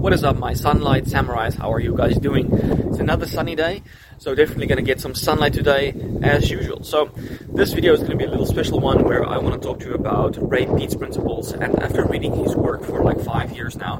What is up, my sunlight samurais? How are you guys doing? It's another sunny day, so definitely gonna get some sunlight today as usual. So, this video is gonna be a little special one where I wanna talk to you about Ray Peat's principles. And after reading his work for like five years now,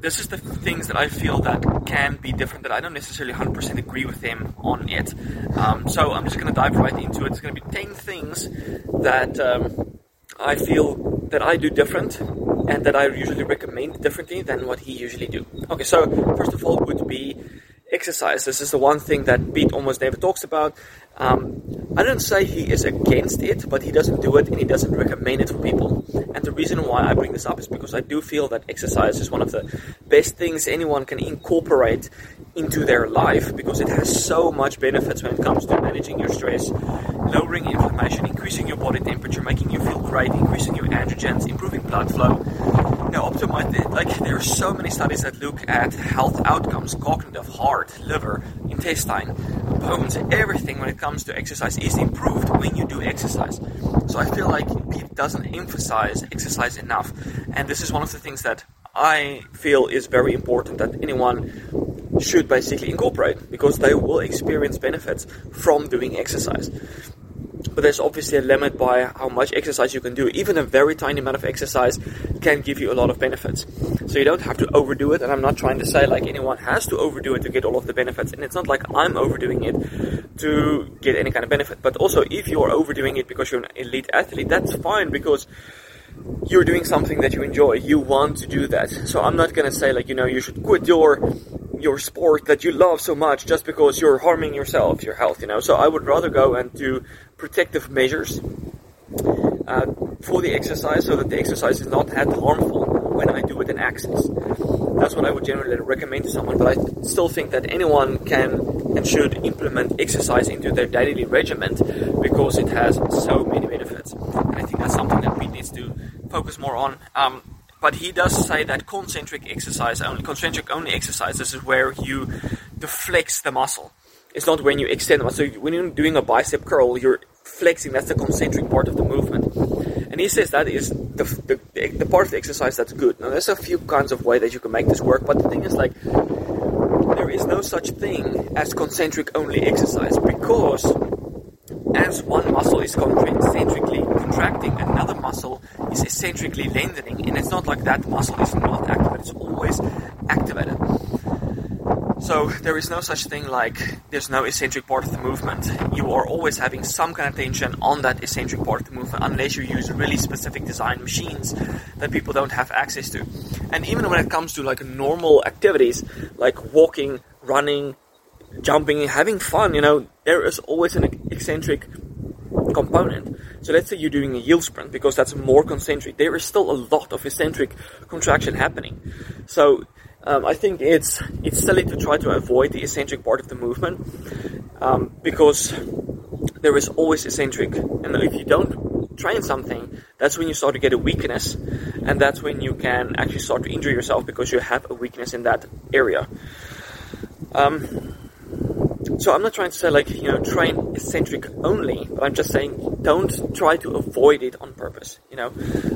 this is the things that I feel that can be different that I don't necessarily 100% agree with him on it. Um, so I'm just to dive right into it. It's to be 10 things that um, I feel that I do different and that I usually recommend differently than what he usually do. Okay, so first of all would be exercise. This is the one thing that Peat almost never talks about. Um, I don't say he is against it, but he doesn't do it and he doesn't recommend it for people. And the reason why I bring this up is because I do feel that exercise is one of the best things anyone can incorporate into their life because it has so much benefits when it comes to managing your stress, lowering inflammation, increasing your body temperature, making you feel great, increasing your androgens, improving blood flow. Now, optimize it. Like there are so many studies that look at health outcomes, cognitive, heart, liver, intestine, bones, everything when it comes to exercise is improved when you do exercise. So I feel like Peat doesn't emphasize exercise enough, and this is one of the things that I feel is very important that anyone should basically incorporate because they will experience benefits from doing exercise. But there's obviously a limit by how much exercise you can do. Even a very tiny amount of exercise can give you a lot of benefits. So you don't have to overdo it. And I'm not trying to say like anyone has to overdo it to get all of the benefits. And it's not like I'm overdoing it to get any kind of benefit. But also, if you're overdoing it because you're an elite athlete, that's fine because you're doing something that you enjoy. You want to do that. So I'm not gonna say like you know you should quit your your sport that you love so much just because you're harming yourself, your health. You know. So I would rather go and do protective measures uh, for the exercise so that the exercise is not that harmful when I do it in access. That's what I would generally recommend to someone, but I still think that anyone can and should implement exercise into their daily regimen because it has so many benefits. And I think that's something that we need to focus more on. Um, but he does say that concentric exercise only, concentric only exercise, this is where you deflex the muscle. It's not when you extend the muscle. So when you're doing a bicep curl, you're flexing. That's the concentric part of the movement. And he says that is the, the, the part of the exercise that's good. Now, there's a few kinds of way that you can make this work, but the thing is like, there is no such thing as concentric only exercise because as one muscle is concentrically contracting, another muscle is eccentrically lengthening, and it's not like that muscle is not activated, it's always activated. So there is no such thing like there's no eccentric part of the movement. You are always having some kind of tension on that eccentric part of the movement unless you use really specific design machines that people don't have access to. And even when it comes to like normal activities like walking, running, jumping, having fun, you know, there is always an eccentric component. So let's say you're doing a hill sprint because that's more concentric. There is still a lot of eccentric contraction happening. So um, I think it's it's silly to try to avoid the eccentric part of the movement um, because there is always eccentric, and if you don't train something, that's when you start to get a weakness, and that's when you can actually start to injure yourself because you have a weakness in that area. Um, so I'm not trying to say like you know train eccentric only, but I'm just saying don't try to avoid it on purpose. You know,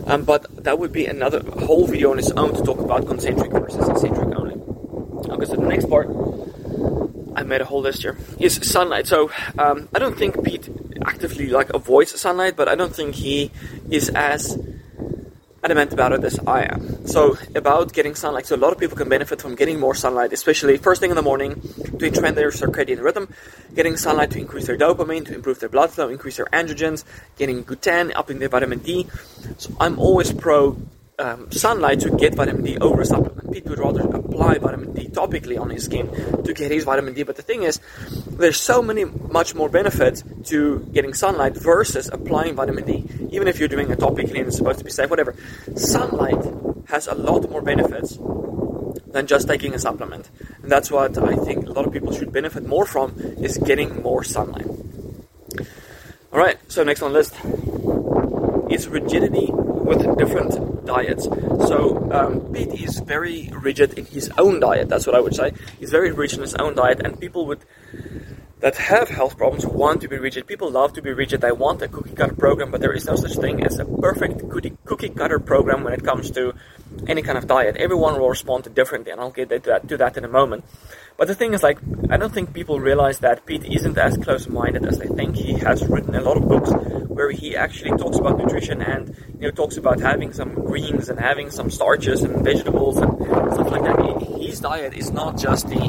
um, but that would be another whole video on its own to talk about concentric versus eccentric only. Okay, so the next part I made a whole list here is sunlight. So um, I don't think Peat actively like avoids sunlight, but I don't think he is as adamant about it as I am. So about getting sunlight, so a lot of people can benefit from getting more sunlight, especially first thing in the morning to entrain their circadian rhythm, getting sunlight to increase their dopamine, to improve their blood flow, increase their androgens, getting good tan, upping their vitamin D. So I'm always pro um, sunlight to get vitamin D over a supplement. Peat would rather apply vitamin D topically on his skin to get his vitamin D. But the thing is, there's so many much more benefits to getting sunlight versus applying vitamin D. Even if you're doing it topically and it's supposed to be safe, whatever. Sunlight has a lot more benefits than just taking a supplement. And that's what I think a lot of people should benefit more from is getting more sunlight. Alright, so next on the list is rigidity with different diets. So um, Peat is very rigid in his own diet. That's what I would say. He's very rigid in his own diet, and people would that have health problems want to be rigid. People love to be rigid. They want a cookie cutter program, but there is no such thing as a perfect cookie cutter program when it comes to any kind of diet. Everyone will respond to differently, and I'll get to that, to that in a moment. But the thing is, like, I don't think people realize that Peat isn't as close-minded as they think. He has written a lot of books where he actually talks about nutrition and you know talks about having some greens and having some starches and vegetables and stuff like that. His diet is not just the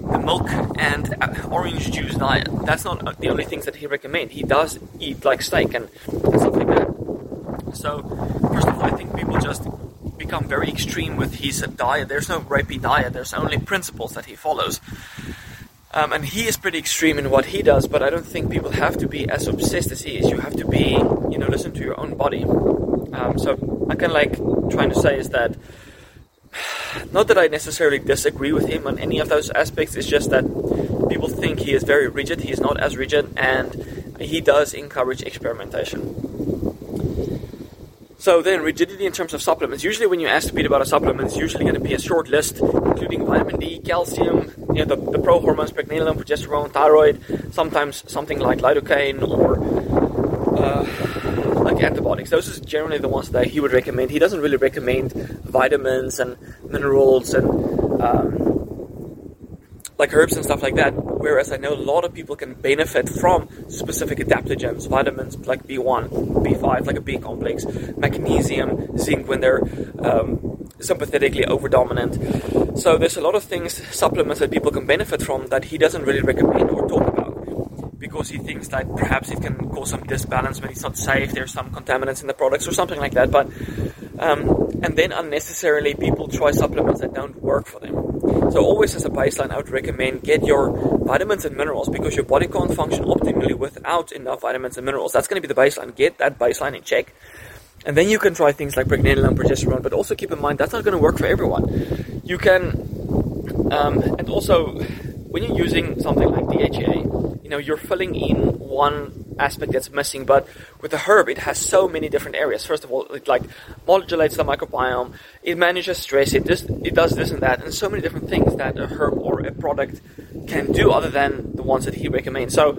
the milk and uh, orange juice diet. That's not the only things that he recommends. He does eat like steak and, and stuff like that. So, first of all, I think people just become very extreme with his diet. There's no Ray Peat diet. There's only principles that he follows. Um, and he is pretty extreme in what he does, but I don't think people have to be as obsessed as he is. You have to be, you know, listen to your own body. Um, so I can like trying to say is that not that I necessarily disagree with him on any of those aspects. It's just that people think he is very rigid. He is not as rigid, and he does encourage experimentation. So then, rigidity in terms of supplements. Usually, when you ask Peat about a supplement, it's usually going to be a short list, including vitamin D, calcium, you know, the, the pro hormones, pregnenolone, progesterone, thyroid, sometimes something like lidocaine or uh, like antibiotics. Those are generally the ones that he would recommend. He doesn't really recommend vitamins and minerals and um, like herbs and stuff like that. Whereas I know a lot of people can benefit from specific adaptogens, vitamins like B1, B5, like a B complex, magnesium, zinc when they're um, sympathetically overdominant. So there's a lot of things, supplements that people can benefit from that he doesn't really recommend or talk about because he thinks that perhaps it can cause some disbalance when it's not safe. There's some contaminants in the products or something like that. But um, and then unnecessarily people try supplements that don't work for them. So always as a baseline, I would recommend get your vitamins and minerals because your body can't function optimally without enough vitamins and minerals. That's going to be the baseline. Get that baseline in check. And then you can try things like pregnenolone progesterone, but also keep in mind that's not going to work for everyone. You can, um, and also when you're using something like DHA, you know, you're filling in one aspect that's missing, but with the herb, it has so many different areas. First of all, it like modulates the microbiome, it manages stress, it does, it does this and that, and so many different things that a herb or a product can do other than the ones that he recommends. So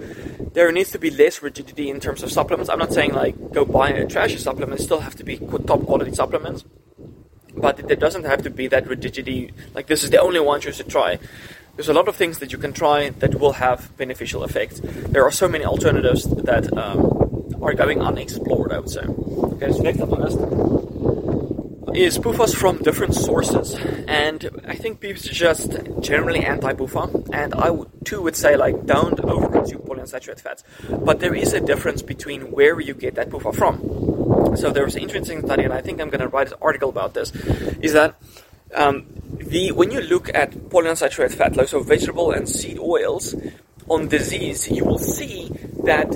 there needs to be less rigidity in terms of supplements. I'm not saying like go buy a trashy supplement, still have to be top quality supplements. But there doesn't have to be that rigidity, like this is the only one you should try there's a lot of things that you can try that will have beneficial effects. There are so many alternatives that um, are going unexplored, I would say. Okay, so next up on the list is PUFAs from different sources. And I think people are just generally anti-PUFA. And I would, too would say, like, don't overconsume polyunsaturated fats. But there is a difference between where you get that PUFA from. So there was an interesting study, and I think I'm going to write an article about this, is that um, the when you look at polyunsaturated fat, like so vegetable and seed oils, on disease, you will see that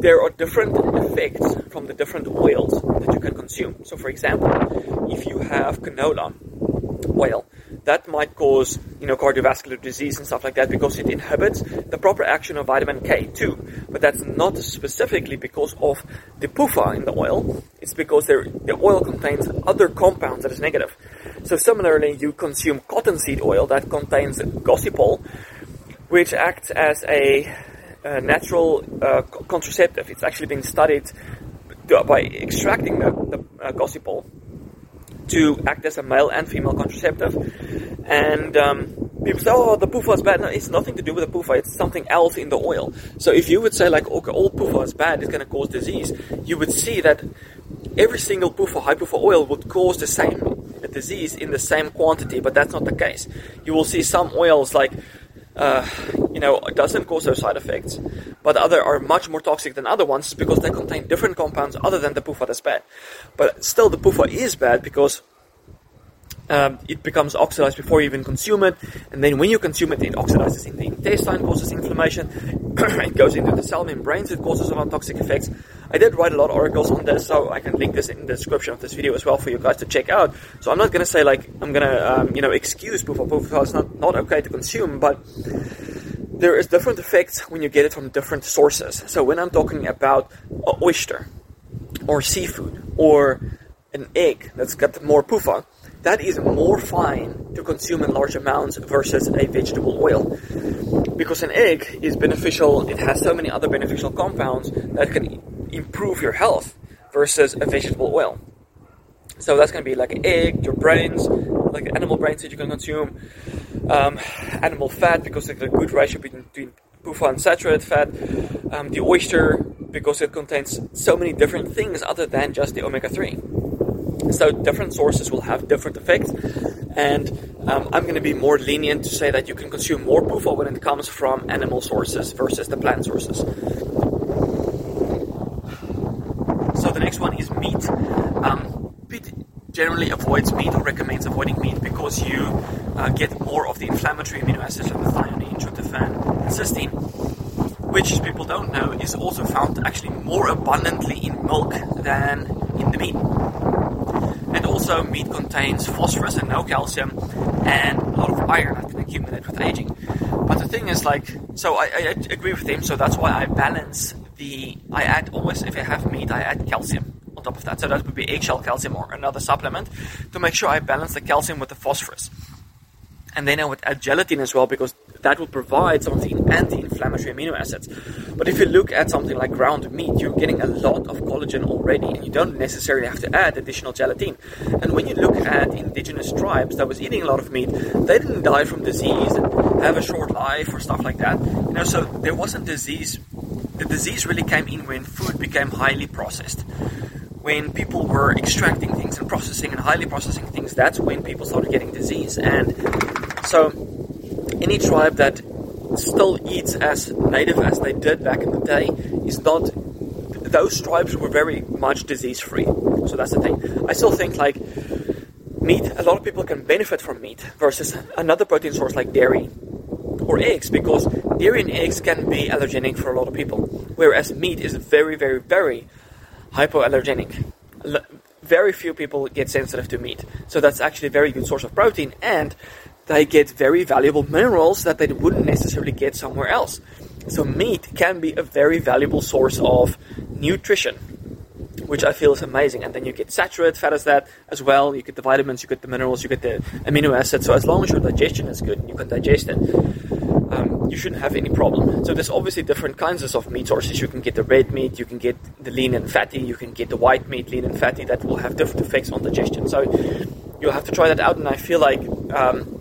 there are different effects from the different oils that you can consume. So, for example, if you have canola oil, that might cause you know cardiovascular disease and stuff like that because it inhibits the proper action of vitamin K2. But that's not specifically because of the PUFA in the oil. It's because the oil contains other compounds that is negative. So similarly, you consume cottonseed oil that contains gossypol, which acts as a, a natural uh, contraceptive. It's actually been studied by extracting the, the uh, gossypol to act as a male and female contraceptive. And um, people say, oh, the PUFA is bad. No, it's nothing to do with the PUFA. It's something else in the oil. So if you would say, like, okay, all PUFA is bad, it's going to cause disease, you would see that every single PUFA, high PUFA oil would cause the same disease in the same quantity, but that's not the case. You will see some oils like uh, you know, it doesn't cause those side effects, but other are much more toxic than other ones because they contain different compounds other than the PUFA that's bad. But still, the PUFA is bad because um, it becomes oxidized before you even consume it, and then when you consume it, it oxidizes in the intestine, causes inflammation, it goes into the cell membranes, it causes a lot of toxic effects. I did write a lot of articles on this, so I can link this in the description of this video as well for you guys to check out. So I'm not gonna say like I'm gonna um, you know excuse PUFA. PUFA is not not okay to consume, but there is different effects when you get it from different sources. So when I'm talking about oyster or seafood or an egg that's got more PUFA that is more fine to consume in large amounts versus a vegetable oil. Because an egg is beneficial, it has so many other beneficial compounds that can improve your health versus a vegetable oil. So that's going to be like an egg, your brains, like animal brains that you can consume, um, animal fat because it's a good ratio between PUFA and saturated fat, um, the oyster because it contains so many different things other than just the omega 3. So different sources will have different effects, and um, I'm going to be more lenient to say that you can consume more PUFA when it comes from animal sources versus the plant sources. So the next one is meat. Um, Peat generally avoids meat or recommends avoiding meat because you uh, get more of the inflammatory amino acids like methionine, tryptophan, and cysteine, which people don't know is also found actually more abundantly in milk than in the meat. Also, meat contains phosphorus and no calcium, and a lot of iron that can accumulate with aging. But the thing is, like, so I, I agree with him. So that's why I balance the. I add always if I have meat, I add calcium on top of that. So that would be eggshell calcium or another supplement to make sure I balance the calcium with the phosphorus. And then I would add gelatin as well because that will provide some of the anti-inflammatory amino acids. But if you look at something like ground meat, you're getting a lot of collagen already, and you don't necessarily have to add additional gelatin. And when you look at indigenous tribes that was eating a lot of meat, they didn't die from disease have a short life or stuff like that. You know, so there wasn't disease. The disease really came in when food became highly processed when people were extracting things and processing and highly processing things, that's when people started getting disease. And so, any tribe that still eats as native as they did back in the day is not. Those tribes were very much disease free. So that's the thing. I still think like meat. A lot of people can benefit from meat versus another protein source like dairy or eggs because dairy and eggs can be allergenic for a lot of people, whereas meat is very, very, very hypoallergenic. Very few people get sensitive to meat, so that's actually a very good source of protein, and they get very valuable minerals that they wouldn't necessarily get somewhere else. So meat can be a very valuable source of nutrition, which I feel is amazing. And then you get saturated fat as that as well. You get the vitamins, you get the minerals, you get the amino acids. So as long as your digestion is good, and you can digest it. Um, you shouldn't have any problem. So there's obviously different kinds of meat sources. You can get the red meat, you can get the lean and fatty, you can get the white meat, lean and fatty. That will have different effects on digestion. So you'll have to try that out. And I feel like um,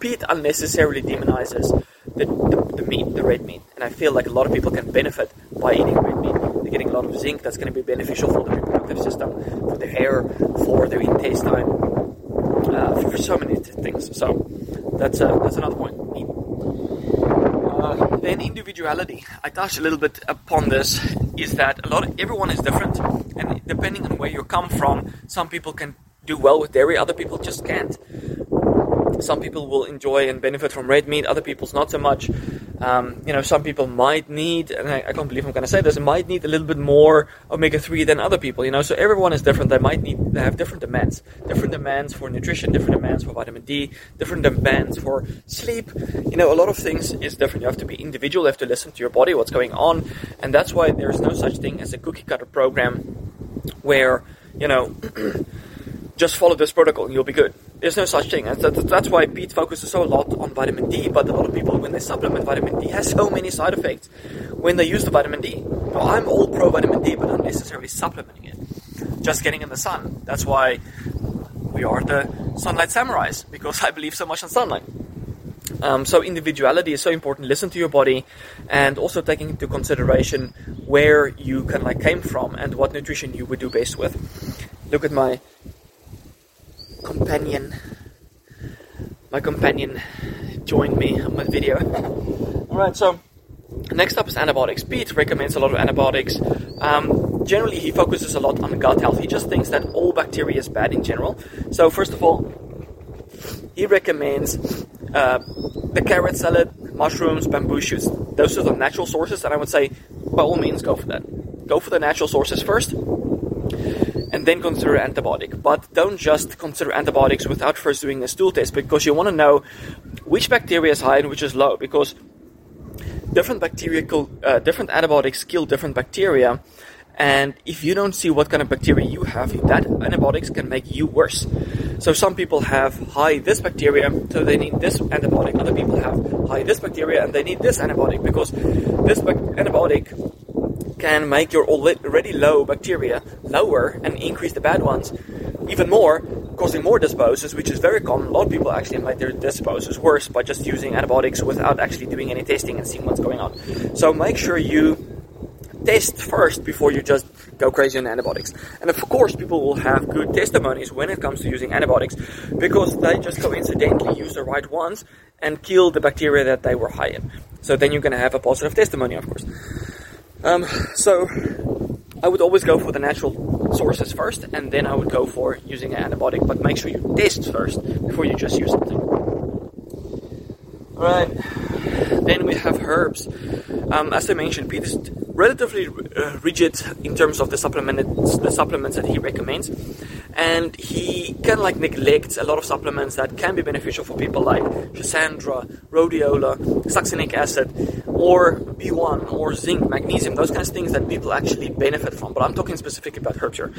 Peat unnecessarily demonizes the, the, the, meat, the red meat, and I feel like a lot of people can benefit by eating red meat. They're getting a lot of zinc that's going to be beneficial for the reproductive system, for the hair, for their intestine, uh, for so many things. So that's uh, that's another point. Uh, then individuality. I touched a little bit upon this. Is that a lot? Of, everyone is different, and depending on where you come from, some people can do well with dairy, other people just can't some people will enjoy and benefit from red meat, other people's not so much. Um, you know, some people might need, and I, I can't believe I'm going to say this, might need a little bit more omega three than other people. You know, so everyone is different. They might need, they have different demands, different demands for nutrition, different demands for vitamin D, different demands for sleep. You know, a lot of things is different. You have to be individual. You have to listen to your body, what's going on, and that's why there's no such thing as a cookie cutter program where you know. just follow this protocol and you'll be good. There's no such thing. That's why Peat focuses so a lot on vitamin D, but a lot of people, when they supplement vitamin D, has so many side effects when they use the vitamin D. Now, I'm all pro vitamin D, but not necessarily supplementing it. Just getting in the sun. That's why we are the sunlight samurais, because I believe so much in sunlight. Um, so individuality is so important. Listen to your body, and also taking into consideration where you kind of like came from and what nutrition you would do best with. Look at my companion, my companion joined me on my video. Alright, so next up is antibiotics. Peat recommends a lot of antibiotics. Um, generally, he focuses a lot on gut health. He just thinks that all bacteria is bad in general. So, first of all, he recommends uh, the carrot salad, mushrooms, bamboo shoots. Those are the natural sources, and I would say, by all means, go for that. Go for the natural sources first and then consider antibiotic. But don't just consider antibiotics without first doing a stool test because you want to know which bacteria is high and which is low because different bacteria, uh, different antibiotics kill different bacteria. And if you don't see what kind of bacteria you have, that antibiotics can make you worse. So some people have high this bacteria, so they need this antibiotic. Other people have high this bacteria, and they need this antibiotic because this antibiotic can make your already low bacteria lower and increase the bad ones even more, causing more dysbiosis, which is very common. A lot of people actually make their dysbiosis worse by just using antibiotics without actually doing any testing and seeing what's going on. So make sure you test first before you just go crazy on antibiotics. And of course, people will have good testimonies when it comes to using antibiotics because they just coincidentally use the right ones and kill the bacteria that they were high in. So then you're going to have a positive testimony, of course. Um, so I would always go for the natural sources first, and then I would go for using an antibiotic. But make sure you test first before you just use something. All right. Then we have herbs. Um, as I mentioned, Peat is relatively uh, rigid in terms of the supplements, the supplements that he recommends, and he of like neglects a lot of supplements that can be beneficial for people, like Schisandra, rhodiola, succinic acid, or B1, or zinc, magnesium, those kinds of things that people actually benefit from. But I'm talking specifically about herbs here,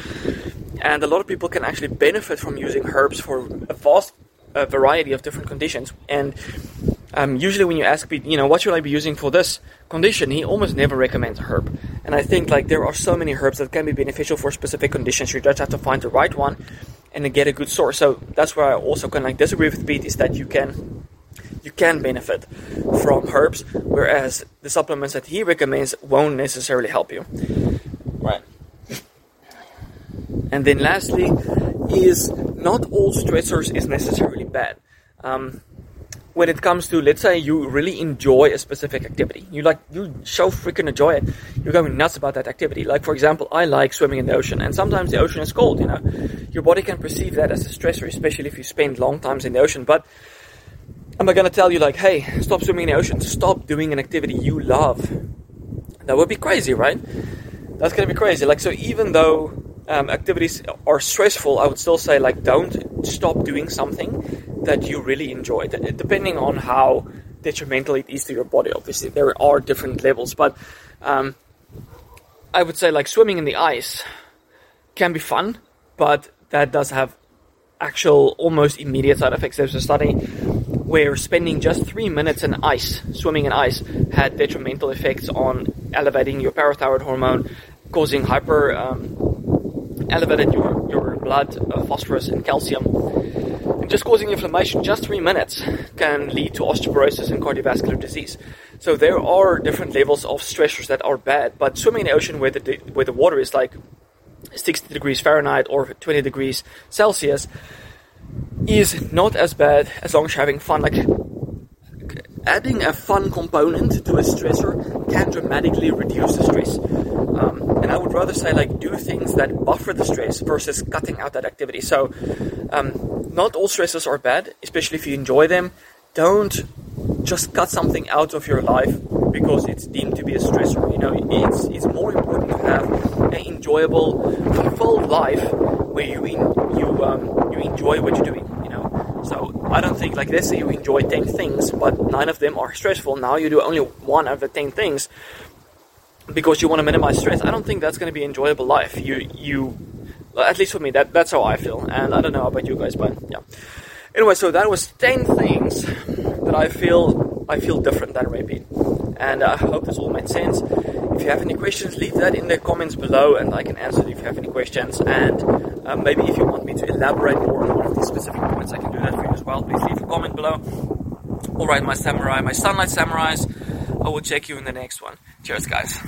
and a lot of people can actually benefit from using herbs for a vast variety of different conditions and um, usually when you ask you know, what should I be using for this condition, he almost never recommends a herb. And I think like there are so many herbs that can be beneficial for specific conditions. You just have to find the right one and get a good source. So that's where I also kind of like disagree with Peat is that you can you can benefit from herbs, whereas the supplements that he recommends won't necessarily help you. Right. And then lastly, is not all stressors is necessarily bad. Um, when it comes to let's say you really enjoy a specific activity you like you so freaking enjoy it you're going nuts about that activity like for example i like swimming in the ocean and sometimes the ocean is cold you know your body can perceive that as a stressor especially if you spend long times in the ocean but am i going to tell you like hey stop swimming in the ocean. Stop doing an activity you love. That would be crazy right? That's going to be crazy. Like so even though um, activities are stressful, I would still say like don't stop doing something that you really enjoy. Depending on how detrimental it is to your body, obviously. There are different levels, but um, I would say like swimming in the ice can be fun, but that does have actual almost immediate side effects. There's a study where spending just three minutes in ice, swimming in ice, had detrimental effects on elevating your parathyroid hormone, causing hyper um, elevated your, your blood uh, phosphorus and calcium. And just causing inflammation, just three minutes, can lead to osteoporosis and cardiovascular disease. So there are different levels of stressors that are bad, but swimming in the ocean where the, where the water is like 60 degrees Fahrenheit or 20 degrees Celsius is not as bad as long as you're having fun. Like adding a fun component to a stressor can dramatically reduce the stress. Um, and I would rather say like do things that buffer the stress versus cutting out that activity. So, um, not all stresses are bad, especially if you enjoy them. Don't just cut something out of your life because it's deemed to be a stressor. You know, it's it's more important to have an enjoyable, fulfilled life where you in, you um, enjoy what you're doing. You know, so I don't think like let's say you enjoy ten things, but nine of them are stressful. Now you do only one of the ten things because you want to minimize stress. I don't think that's going to be enjoyable life. You you at least for me that that's how I feel, and I don't know about you guys, but yeah. Anyway, so that was ten things that I feel I feel different than Ray Peat, and I hope this all made sense. If you have any questions, leave that in the comments below, and I can answer if you have any questions. And um, maybe if you want me to elaborate more on one of these specific points, I can do that for you as well. Please leave a comment below. All right, my samurai, my sunlight samurais. I will check you in the next one. Cheers, guys.